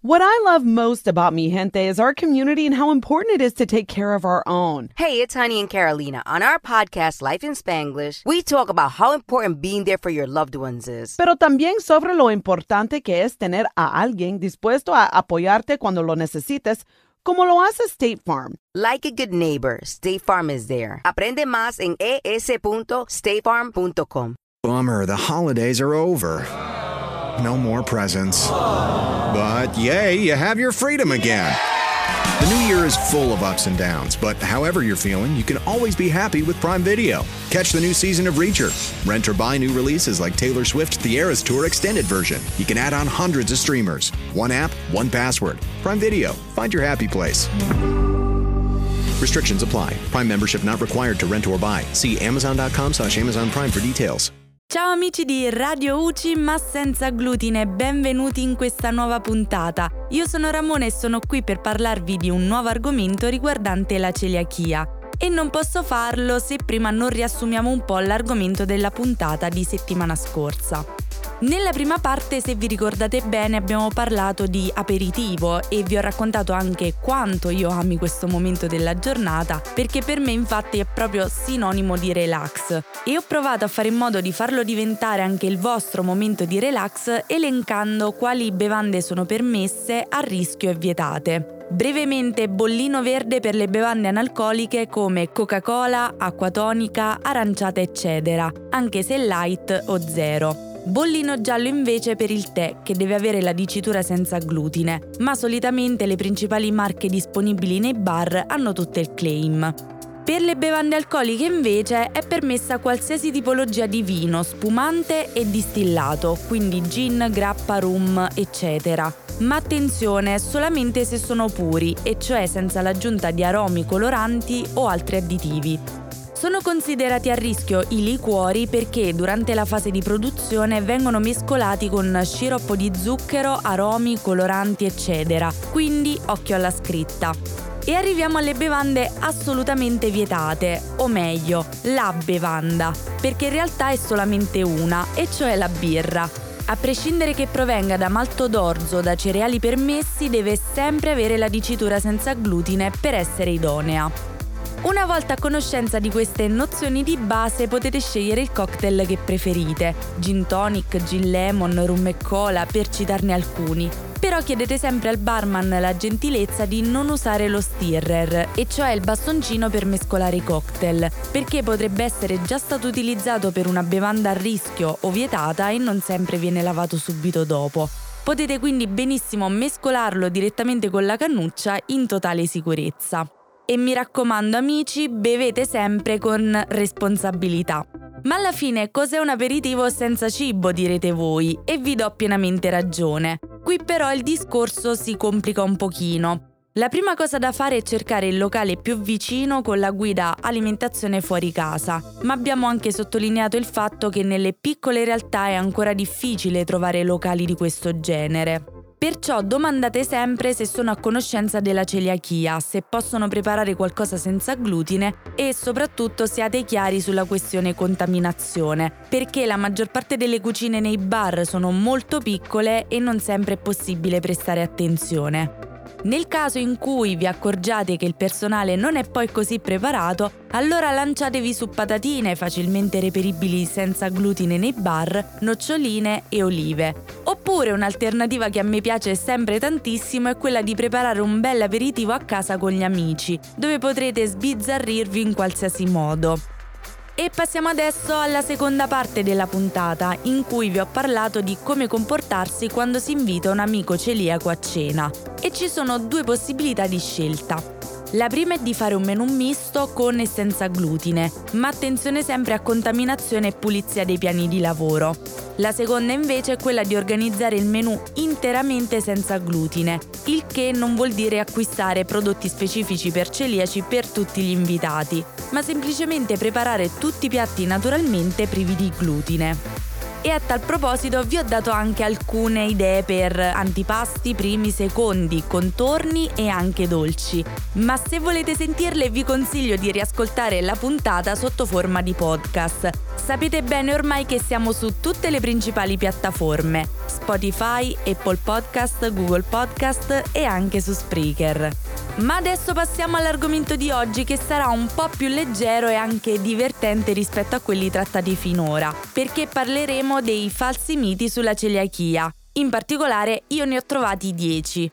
What I love most about Mi Gente is our community and how important it is to take care of our own. Hey, it's Honey and Carolina. On our podcast, Life in Spanglish, we talk about how important being there for your loved ones is. Pero también sobre lo importante que es tener a alguien dispuesto a apoyarte cuando lo necesites, como lo hace State Farm. Like a good neighbor, State Farm is there. Aprende más en es.statefarm.com. Bummer, the holidays are over. No more presents. But yay, you have your freedom again. The new year is full of ups and downs, but however you're feeling, you can always be happy with Prime Video. Catch the new season of Reacher. Rent or buy new releases like Taylor Swift's The Eras Tour extended version. You can add on hundreds of streamers. One app, one password. Prime Video. Find your happy place. Restrictions apply. Prime membership not required to rent or buy. See Amazon.com slash Amazon Prime for details. Ciao amici di Radio UCI ma senza glutine, benvenuti in questa nuova puntata. Io sono Ramone e sono qui per parlarvi di un nuovo argomento riguardante la celiachia. E non posso farlo se prima non riassumiamo un po' l'argomento della puntata di settimana scorsa. Nella prima parte, se vi ricordate bene, abbiamo parlato di aperitivo e vi ho raccontato anche quanto io ami questo momento della giornata, perché per me infatti è proprio sinonimo di relax. E ho provato a fare in modo di farlo diventare anche il vostro momento di relax elencando quali bevande sono permesse, a rischio e vietate. Brevemente bollino verde per le bevande analcoliche come Coca-Cola, acqua tonica, aranciata eccetera, anche se light o zero. Bollino giallo invece per il tè, che deve avere la dicitura senza glutine, ma solitamente le principali marche disponibili nei bar hanno tutte il claim. Per le bevande alcoliche invece è permessa qualsiasi tipologia di vino, spumante e distillato, quindi gin, grappa, rum, eccetera. Ma attenzione, solamente se sono puri, e cioè senza l'aggiunta di aromi coloranti o altri additivi. Sono considerati a rischio i liquori perché durante la fase di produzione vengono mescolati con sciroppo di zucchero, aromi, coloranti, eccetera. Quindi occhio alla scritta. E arriviamo alle bevande assolutamente vietate, o meglio, la bevanda, perché in realtà è solamente una, e cioè la birra. A prescindere che provenga da malto d'orzo o da cereali permessi, deve sempre avere la dicitura senza glutine per essere idonea. Una volta a conoscenza di queste nozioni di base potete scegliere il cocktail che preferite, gin tonic, gin lemon, rum e cola, per citarne alcuni. Però chiedete sempre al barman la gentilezza di non usare lo stirrer, e cioè il bastoncino per mescolare i cocktail, perché potrebbe essere già stato utilizzato per una bevanda a rischio o vietata e non sempre viene lavato subito dopo. Potete quindi benissimo mescolarlo direttamente con la cannuccia in totale sicurezza. E mi raccomando amici, bevete sempre con responsabilità. Ma alla fine cos'è un aperitivo senza cibo direte voi e vi do pienamente ragione. Qui però il discorso si complica un pochino. La prima cosa da fare è cercare il locale più vicino con la guida alimentazione fuori casa, ma abbiamo anche sottolineato il fatto che nelle piccole realtà è ancora difficile trovare locali di questo genere. Perciò domandate sempre se sono a conoscenza della celiachia, se possono preparare qualcosa senza glutine e soprattutto siate chiari sulla questione contaminazione, perché la maggior parte delle cucine nei bar sono molto piccole e non sempre è possibile prestare attenzione. Nel caso in cui vi accorgiate che il personale non è poi così preparato, allora lanciatevi su patatine facilmente reperibili senza glutine nei bar, noccioline e olive. Oppure un'alternativa che a me piace sempre tantissimo è quella di preparare un bel aperitivo a casa con gli amici, dove potrete sbizzarrirvi in qualsiasi modo. E passiamo adesso alla seconda parte della puntata, in cui vi ho parlato di come comportarsi quando si invita un amico celiaco a cena. E ci sono due possibilità di scelta. La prima è di fare un menù misto con e senza glutine, ma attenzione sempre a contaminazione e pulizia dei piani di lavoro. La seconda invece è quella di organizzare il menù interamente senza glutine, il che non vuol dire acquistare prodotti specifici per celiaci per tutti gli invitati, ma semplicemente preparare tutti i piatti naturalmente privi di glutine. E a tal proposito vi ho dato anche alcune idee per antipasti, primi, secondi, contorni e anche dolci. Ma se volete sentirle vi consiglio di riascoltare la puntata sotto forma di podcast. Sapete bene ormai che siamo su tutte le principali piattaforme, Spotify, Apple Podcast, Google Podcast e anche su Spreaker. Ma adesso passiamo all'argomento di oggi che sarà un po' più leggero e anche divertente rispetto a quelli trattati finora, perché parleremo dei falsi miti sulla celiachia. In particolare io ne ho trovati 10.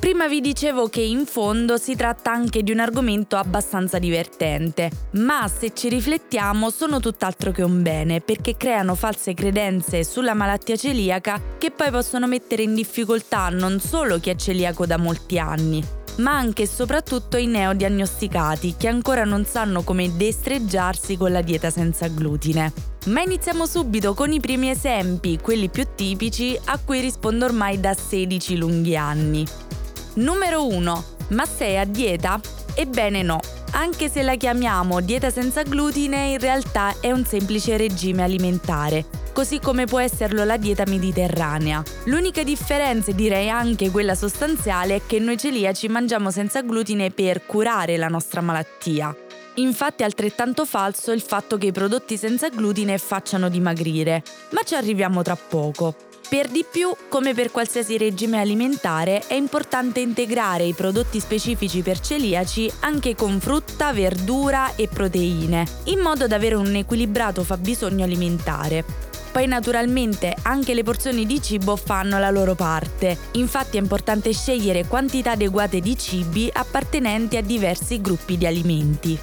Prima vi dicevo che in fondo si tratta anche di un argomento abbastanza divertente, ma se ci riflettiamo sono tutt'altro che un bene perché creano false credenze sulla malattia celiaca che poi possono mettere in difficoltà non solo chi è celiaco da molti anni, ma anche e soprattutto i neodiagnosticati che ancora non sanno come destreggiarsi con la dieta senza glutine. Ma iniziamo subito con i primi esempi, quelli più tipici, a cui rispondo ormai da 16 lunghi anni. Numero 1. Ma sei a dieta? Ebbene no, anche se la chiamiamo dieta senza glutine, in realtà è un semplice regime alimentare, così come può esserlo la dieta mediterranea. L'unica differenza, direi anche quella sostanziale, è che noi celiaci mangiamo senza glutine per curare la nostra malattia. Infatti è altrettanto falso il fatto che i prodotti senza glutine facciano dimagrire, ma ci arriviamo tra poco. Per di più, come per qualsiasi regime alimentare, è importante integrare i prodotti specifici per celiaci anche con frutta, verdura e proteine, in modo da avere un equilibrato fabbisogno alimentare. Poi naturalmente anche le porzioni di cibo fanno la loro parte, infatti è importante scegliere quantità adeguate di cibi appartenenti a diversi gruppi di alimenti.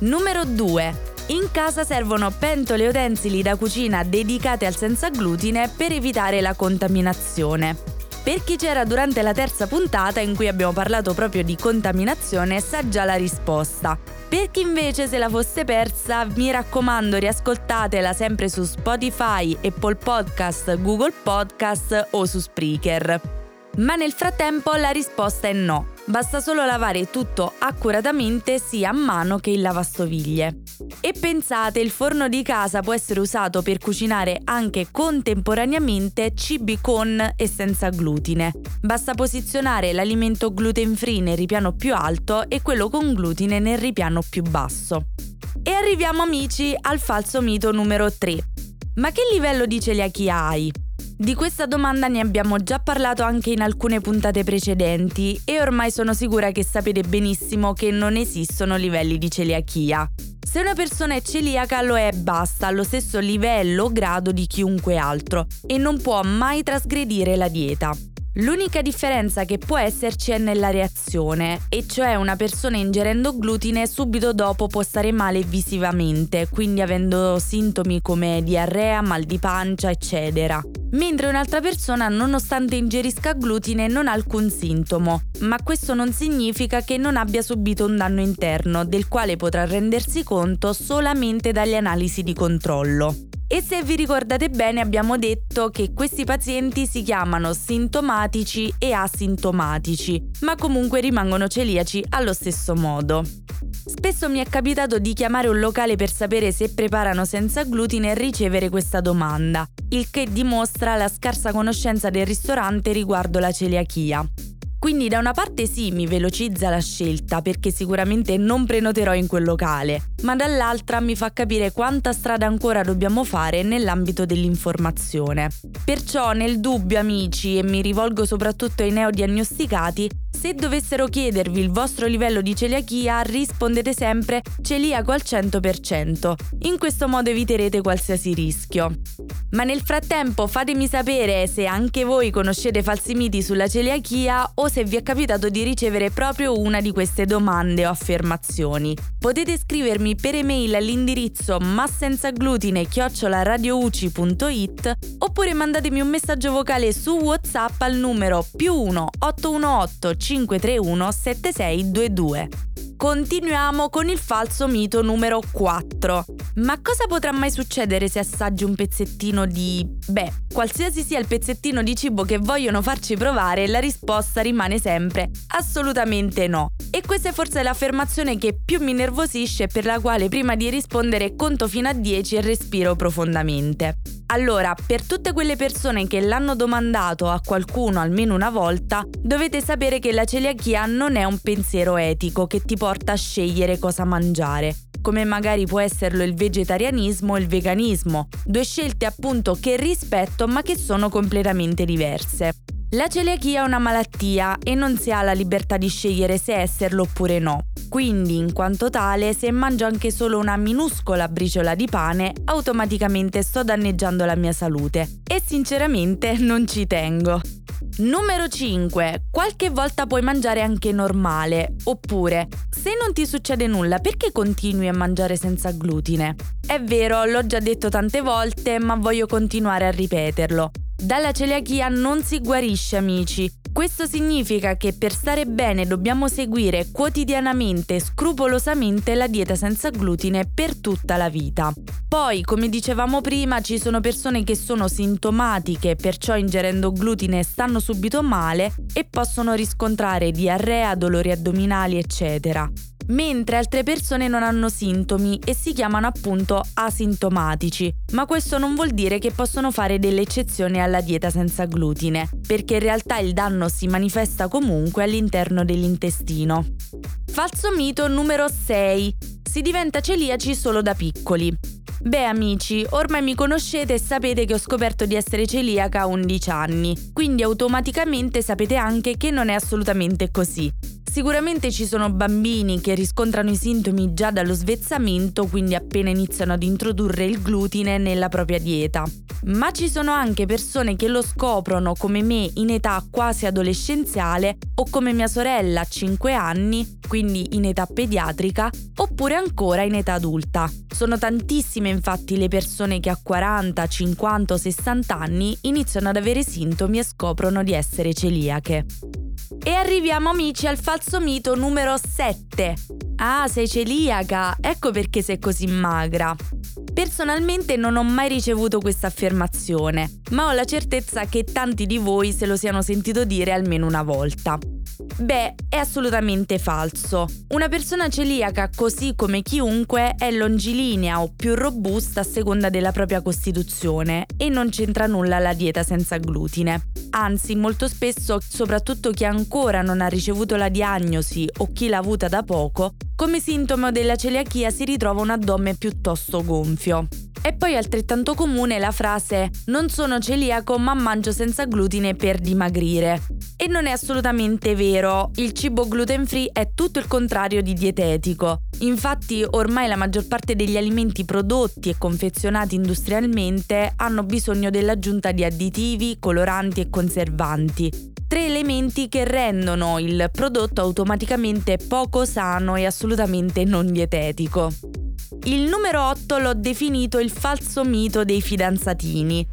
Numero 2. In casa servono pentole e utensili da cucina dedicate al senza glutine per evitare la contaminazione. Per chi c'era durante la terza puntata in cui abbiamo parlato proprio di contaminazione sa già la risposta. Per chi invece se la fosse persa, mi raccomando riascoltatela sempre su Spotify, Apple Podcast, Google Podcast o su Spreaker. Ma nel frattempo la risposta è no. Basta solo lavare tutto accuratamente sia a mano che in lavastoviglie. E pensate, il forno di casa può essere usato per cucinare anche contemporaneamente cibi con e senza glutine. Basta posizionare l'alimento gluten free nel ripiano più alto e quello con glutine nel ripiano più basso. E arriviamo amici al falso mito numero 3. Ma che livello di celiachia hai? Di questa domanda ne abbiamo già parlato anche in alcune puntate precedenti e ormai sono sicura che sapete benissimo che non esistono livelli di celiachia. Se una persona è celiaca lo è basta, allo stesso livello o grado di chiunque altro e non può mai trasgredire la dieta. L'unica differenza che può esserci è nella reazione, e cioè una persona ingerendo glutine subito dopo può stare male visivamente, quindi avendo sintomi come diarrea, mal di pancia, eccetera. Mentre un'altra persona, nonostante ingerisca glutine, non ha alcun sintomo, ma questo non significa che non abbia subito un danno interno, del quale potrà rendersi conto solamente dalle analisi di controllo. E se vi ricordate bene abbiamo detto che questi pazienti si chiamano sintomatici e asintomatici, ma comunque rimangono celiaci allo stesso modo. Spesso mi è capitato di chiamare un locale per sapere se preparano senza glutine e ricevere questa domanda, il che dimostra la scarsa conoscenza del ristorante riguardo la celiachia. Quindi da una parte sì, mi velocizza la scelta perché sicuramente non prenoterò in quel locale, ma dall'altra mi fa capire quanta strada ancora dobbiamo fare nell'ambito dell'informazione. Perciò nel dubbio amici, e mi rivolgo soprattutto ai neodiagnosticati, se dovessero chiedervi il vostro livello di celiachia, rispondete sempre celiaco al 100%. In questo modo eviterete qualsiasi rischio. Ma nel frattempo fatemi sapere se anche voi conoscete falsi miti sulla celiachia o se vi è capitato di ricevere proprio una di queste domande o affermazioni. Potete scrivermi per email all'indirizzo massenzaglutine-radiouci.it oppure mandatemi un messaggio vocale su WhatsApp al numero più 1 818 531 7622. Continuiamo con il falso mito numero 4. Ma cosa potrà mai succedere se assaggi un pezzettino di... Beh, qualsiasi sia il pezzettino di cibo che vogliono farci provare, la risposta rimane sempre assolutamente no. E questa è forse l'affermazione che più mi nervosisce e per la quale prima di rispondere conto fino a 10 e respiro profondamente. Allora, per tutte quelle persone che l'hanno domandato a qualcuno almeno una volta, dovete sapere che la celiachia non è un pensiero etico che ti porta a scegliere cosa mangiare, come magari può esserlo il vegetarianismo e il veganismo, due scelte appunto che rispetto ma che sono completamente diverse. La celiachia è una malattia e non si ha la libertà di scegliere se esserlo oppure no. Quindi, in quanto tale, se mangio anche solo una minuscola briciola di pane, automaticamente sto danneggiando la mia salute. E sinceramente non ci tengo. Numero 5. Qualche volta puoi mangiare anche normale. Oppure, se non ti succede nulla, perché continui a mangiare senza glutine? È vero, l'ho già detto tante volte, ma voglio continuare a ripeterlo. Dalla celiachia non si guarisce, amici. Questo significa che per stare bene dobbiamo seguire quotidianamente e scrupolosamente la dieta senza glutine per tutta la vita. Poi, come dicevamo prima, ci sono persone che sono sintomatiche, perciò ingerendo glutine stanno subito male e possono riscontrare diarrea, dolori addominali, eccetera mentre altre persone non hanno sintomi e si chiamano appunto asintomatici, ma questo non vuol dire che possono fare delle eccezioni alla dieta senza glutine, perché in realtà il danno si manifesta comunque all'interno dell'intestino. Falso mito numero 6. Si diventa celiaci solo da piccoli. Beh amici, ormai mi conoscete e sapete che ho scoperto di essere celiaca a 11 anni, quindi automaticamente sapete anche che non è assolutamente così. Sicuramente ci sono bambini che riscontrano i sintomi già dallo svezzamento, quindi appena iniziano ad introdurre il glutine nella propria dieta. Ma ci sono anche persone che lo scoprono come me in età quasi adolescenziale o come mia sorella a 5 anni, quindi in età pediatrica, oppure ancora in età adulta. Sono tantissime infatti le persone che a 40, 50 o 60 anni iniziano ad avere sintomi e scoprono di essere celiache. E arriviamo amici al falso mito numero 7. Ah, sei celiaca, ecco perché sei così magra. Personalmente non ho mai ricevuto questa affermazione, ma ho la certezza che tanti di voi se lo siano sentito dire almeno una volta. Beh, è assolutamente falso. Una persona celiaca, così come chiunque, è longilinea o più robusta a seconda della propria costituzione e non c'entra nulla la dieta senza glutine. Anzi, molto spesso, soprattutto chi ancora non ha ricevuto la diagnosi o chi l'ha avuta da poco, come sintomo della celiachia si ritrova un addome piuttosto gonfio. È poi altrettanto comune la frase non sono celiaco ma mangio senza glutine per dimagrire. E non è assolutamente vero, il cibo gluten free è tutto il contrario di dietetico. Infatti ormai la maggior parte degli alimenti prodotti e confezionati industrialmente hanno bisogno dell'aggiunta di additivi, coloranti e conservanti. Tre elementi che rendono il prodotto automaticamente poco sano e assolutamente non dietetico. Il numero 8 l'ho definito il falso mito dei fidanzatini.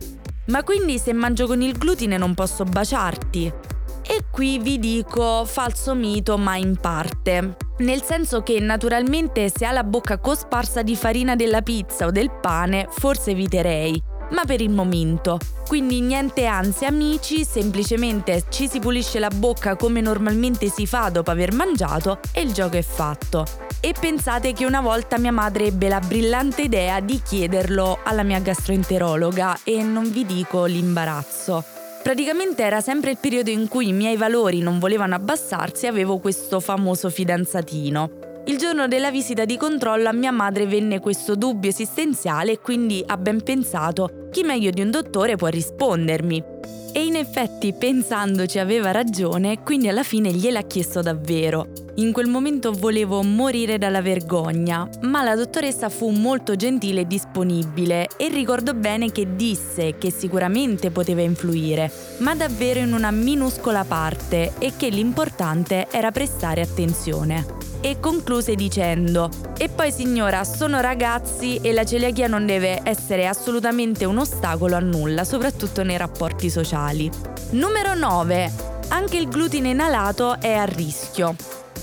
Ma quindi se mangio con il glutine non posso baciarti? E qui vi dico falso mito ma in parte. Nel senso che naturalmente se ha la bocca cosparsa di farina della pizza o del pane forse eviterei, ma per il momento. Quindi niente ansia amici, semplicemente ci si pulisce la bocca come normalmente si fa dopo aver mangiato e il gioco è fatto. E pensate che una volta mia madre ebbe la brillante idea di chiederlo alla mia gastroenterologa e non vi dico l'imbarazzo. Praticamente era sempre il periodo in cui i miei valori non volevano abbassarsi e avevo questo famoso fidanzatino. Il giorno della visita di controllo a mia madre venne questo dubbio esistenziale e quindi ha ben pensato chi meglio di un dottore può rispondermi. E in effetti, pensandoci, aveva ragione, quindi alla fine gliel'ha chiesto davvero. In quel momento volevo morire dalla vergogna, ma la dottoressa fu molto gentile e disponibile e ricordo bene che disse che sicuramente poteva influire, ma davvero in una minuscola parte e che l'importante era prestare attenzione e concluse dicendo E poi signora, sono ragazzi e la celiachia non deve essere assolutamente un ostacolo a nulla, soprattutto nei rapporti sociali. Numero 9. Anche il glutine inalato è a rischio.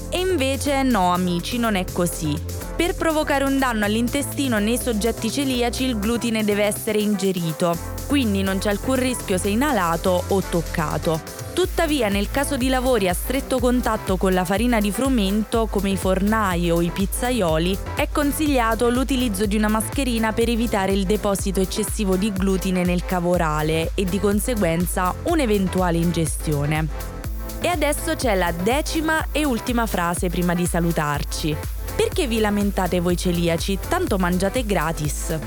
E invece no amici, non è così. Per provocare un danno all'intestino nei soggetti celiaci il glutine deve essere ingerito, quindi non c'è alcun rischio se inalato o toccato. Tuttavia, nel caso di lavori a stretto contatto con la farina di frumento, come i fornai o i pizzaioli, è consigliato l'utilizzo di una mascherina per evitare il deposito eccessivo di glutine nel cavo orale e di conseguenza un'eventuale ingestione. E adesso c'è la decima e ultima frase prima di salutarci. Perché vi lamentate voi celiaci? Tanto mangiate gratis.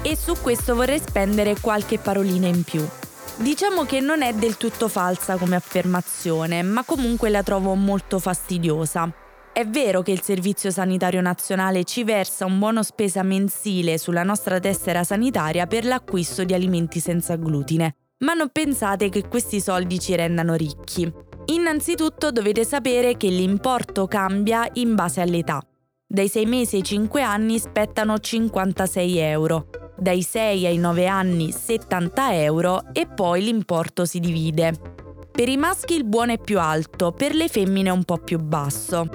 E su questo vorrei spendere qualche parolina in più. Diciamo che non è del tutto falsa come affermazione, ma comunque la trovo molto fastidiosa. È vero che il Servizio Sanitario Nazionale ci versa un buono spesa mensile sulla nostra tessera sanitaria per l'acquisto di alimenti senza glutine, ma non pensate che questi soldi ci rendano ricchi. Innanzitutto dovete sapere che l'importo cambia in base all'età. Dai 6 mesi ai 5 anni spettano 56 euro, dai 6 ai 9 anni 70 euro e poi l'importo si divide. Per i maschi il buono è più alto, per le femmine un po' più basso.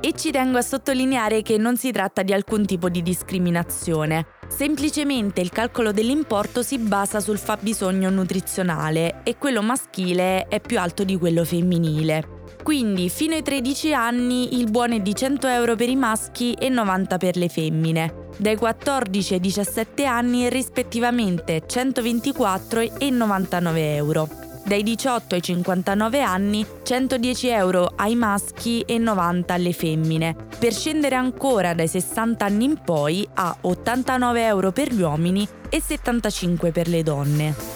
E ci tengo a sottolineare che non si tratta di alcun tipo di discriminazione. Semplicemente il calcolo dell'importo si basa sul fabbisogno nutrizionale e quello maschile è più alto di quello femminile. Quindi fino ai 13 anni il buono è di 100 euro per i maschi e 90 per le femmine. Dai 14 ai 17 anni rispettivamente 124 e 99 euro. Dai 18 ai 59 anni 110 euro ai maschi e 90 alle femmine, per scendere ancora dai 60 anni in poi a 89 euro per gli uomini e 75 per le donne.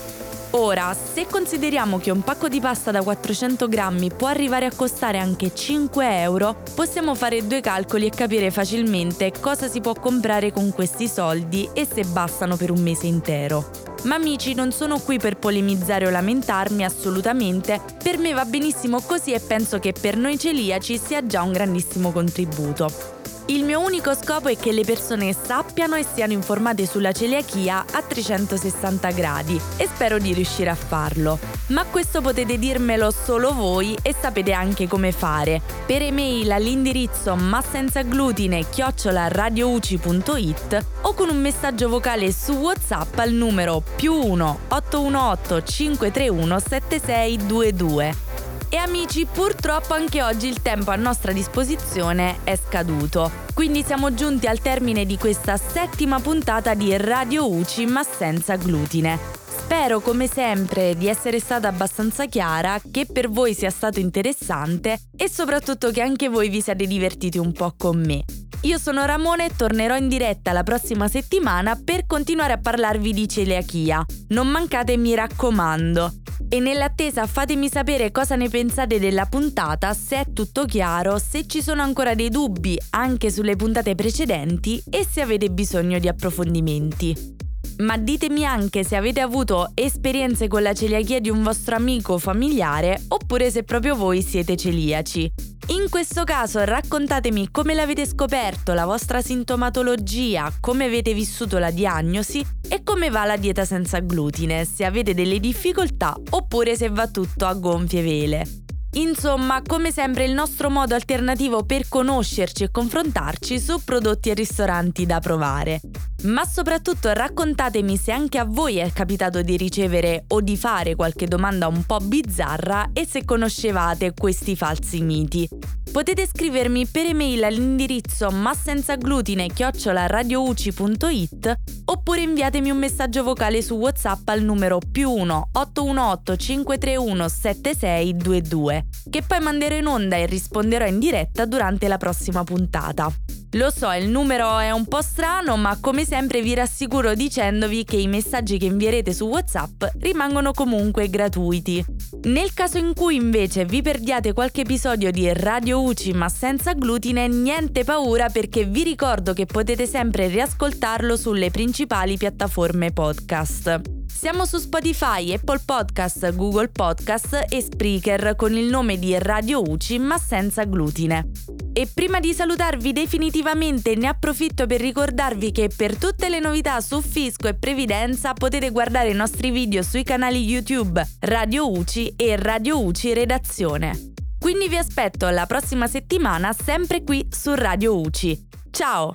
Ora, se consideriamo che un pacco di pasta da 400 grammi può arrivare a costare anche 5 euro, possiamo fare due calcoli e capire facilmente cosa si può comprare con questi soldi e se bastano per un mese intero. Ma amici, non sono qui per polemizzare o lamentarmi assolutamente, per me va benissimo così e penso che per noi celiaci sia già un grandissimo contributo. Il mio unico scopo è che le persone sappiano e siano informate sulla celiachia a 360 gradi e spero di riuscire a farlo. Ma questo potete dirmelo solo voi e sapete anche come fare. Per email all'indirizzo massenzaglutine chiocciolaradiouci.it o con un messaggio vocale su WhatsApp al numero più 1 818 531 7622. E amici, purtroppo anche oggi il tempo a nostra disposizione è scaduto. Quindi siamo giunti al termine di questa settima puntata di Radio UCI ma senza glutine. Spero come sempre di essere stata abbastanza chiara, che per voi sia stato interessante e soprattutto che anche voi vi siate divertiti un po' con me. Io sono Ramone e tornerò in diretta la prossima settimana per continuare a parlarvi di celiachia. Non mancate, mi raccomando. E nell'attesa fatemi sapere cosa ne pensate della puntata, se è tutto chiaro, se ci sono ancora dei dubbi anche sulle puntate precedenti e se avete bisogno di approfondimenti. Ma ditemi anche se avete avuto esperienze con la celiachia di un vostro amico o familiare oppure se proprio voi siete celiaci. In questo caso raccontatemi come l'avete scoperto, la vostra sintomatologia, come avete vissuto la diagnosi e come va la dieta senza glutine, se avete delle difficoltà oppure se va tutto a gonfie vele. Insomma, come sempre il nostro modo alternativo per conoscerci e confrontarci su prodotti e ristoranti da provare. Ma soprattutto raccontatemi se anche a voi è capitato di ricevere o di fare qualche domanda un po' bizzarra e se conoscevate questi falsi miti. Potete scrivermi per email all'indirizzo massenzaglutine chiocciolaradiouci.it oppure inviatemi un messaggio vocale su WhatsApp al numero più 1 818 531 7622 che poi manderò in onda e risponderò in diretta durante la prossima puntata. Lo so, il numero è un po' strano, ma come sempre vi rassicuro dicendovi che i messaggi che invierete su WhatsApp rimangono comunque gratuiti. Nel caso in cui invece vi perdiate qualche episodio di Radio UCI ma senza glutine, niente paura perché vi ricordo che potete sempre riascoltarlo sulle principali piattaforme podcast. Siamo su Spotify, Apple Podcast, Google Podcast e Spreaker con il nome di Radio UCI ma senza glutine. E prima di salutarvi definitivamente ne approfitto per ricordarvi che per tutte le novità su fisco e previdenza potete guardare i nostri video sui canali YouTube Radio UCI e Radio UCI Redazione. Quindi vi aspetto la prossima settimana sempre qui su Radio UCI. Ciao!